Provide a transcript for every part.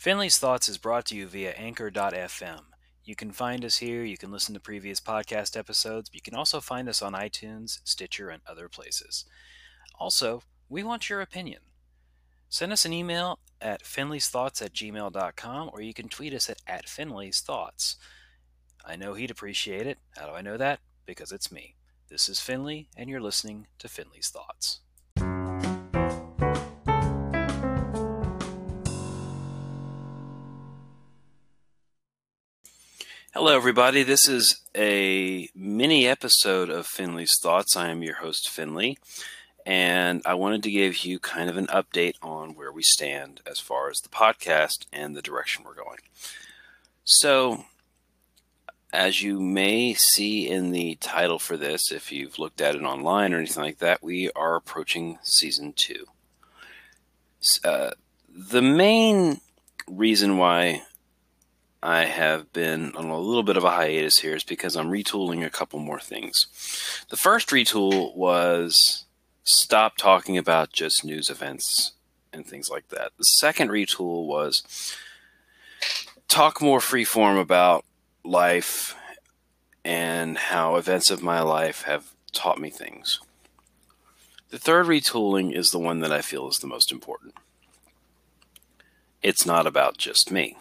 Finley's Thoughts is brought to you via Anchor.fm. You can find us here, you can listen to previous podcast episodes, but you can also find us on iTunes, Stitcher, and other places. Also, we want your opinion. Send us an email at finleysthoughts at gmail.com or you can tweet us at, at Finley's Thoughts. I know he'd appreciate it. How do I know that? Because it's me. This is Finley, and you're listening to Finley's Thoughts. Hello, everybody. This is a mini episode of Finley's Thoughts. I am your host, Finley, and I wanted to give you kind of an update on where we stand as far as the podcast and the direction we're going. So, as you may see in the title for this, if you've looked at it online or anything like that, we are approaching season two. Uh, the main reason why I have been on a little bit of a hiatus here is because I'm retooling a couple more things. The first retool was stop talking about just news events and things like that. The second retool was talk more freeform about life and how events of my life have taught me things. The third retooling is the one that I feel is the most important. It's not about just me.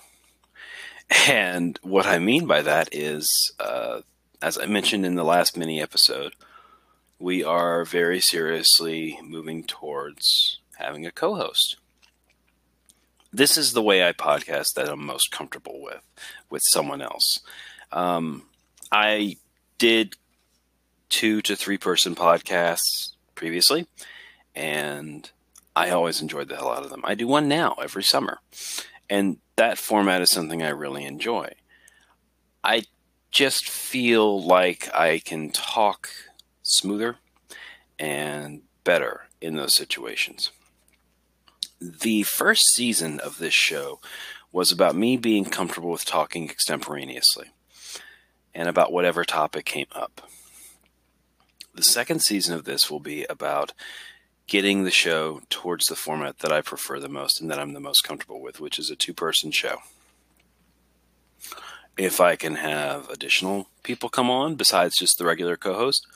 And what I mean by that is, uh, as I mentioned in the last mini episode, we are very seriously moving towards having a co host. This is the way I podcast that I'm most comfortable with, with someone else. Um, I did two to three person podcasts previously, and I always enjoyed the hell out of them. I do one now every summer. And that format is something I really enjoy. I just feel like I can talk smoother and better in those situations. The first season of this show was about me being comfortable with talking extemporaneously and about whatever topic came up. The second season of this will be about getting the show towards the format that I prefer the most and that I'm the most comfortable with, which is a two person show. If I can have additional people come on besides just the regular co host,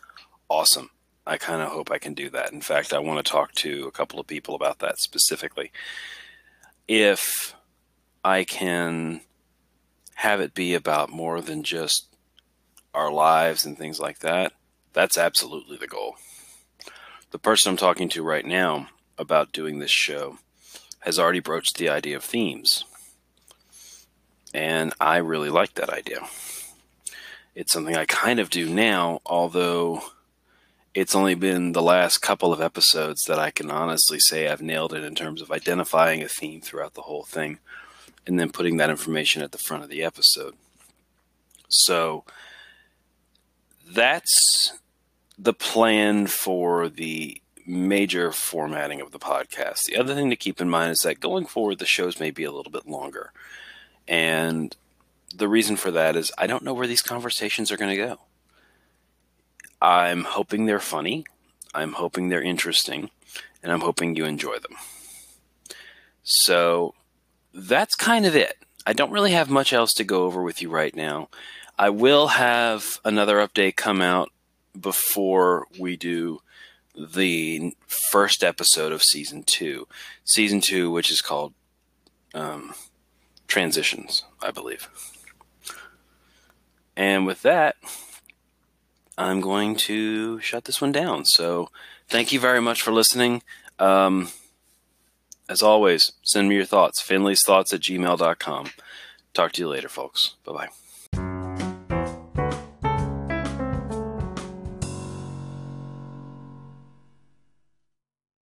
awesome. I kind of hope I can do that. In fact, I want to talk to a couple of people about that specifically. If I can have it be about more than just our lives and things like that, that's absolutely the goal the person I'm talking to right now about doing this show has already broached the idea of themes. And I really like that idea. It's something I kind of do now, although it's only been the last couple of episodes that I can honestly say I've nailed it in terms of identifying a theme throughout the whole thing and then putting that information at the front of the episode. So that's the plan for the major formatting of the podcast. The other thing to keep in mind is that going forward, the shows may be a little bit longer. And the reason for that is I don't know where these conversations are going to go. I'm hoping they're funny, I'm hoping they're interesting, and I'm hoping you enjoy them. So that's kind of it. I don't really have much else to go over with you right now. I will have another update come out before we do the first episode of season two. Season two, which is called um, Transitions, I believe. And with that, I'm going to shut this one down. So thank you very much for listening. Um, as always, send me your thoughts. Finley's thoughts at gmail.com. Talk to you later, folks. Bye bye.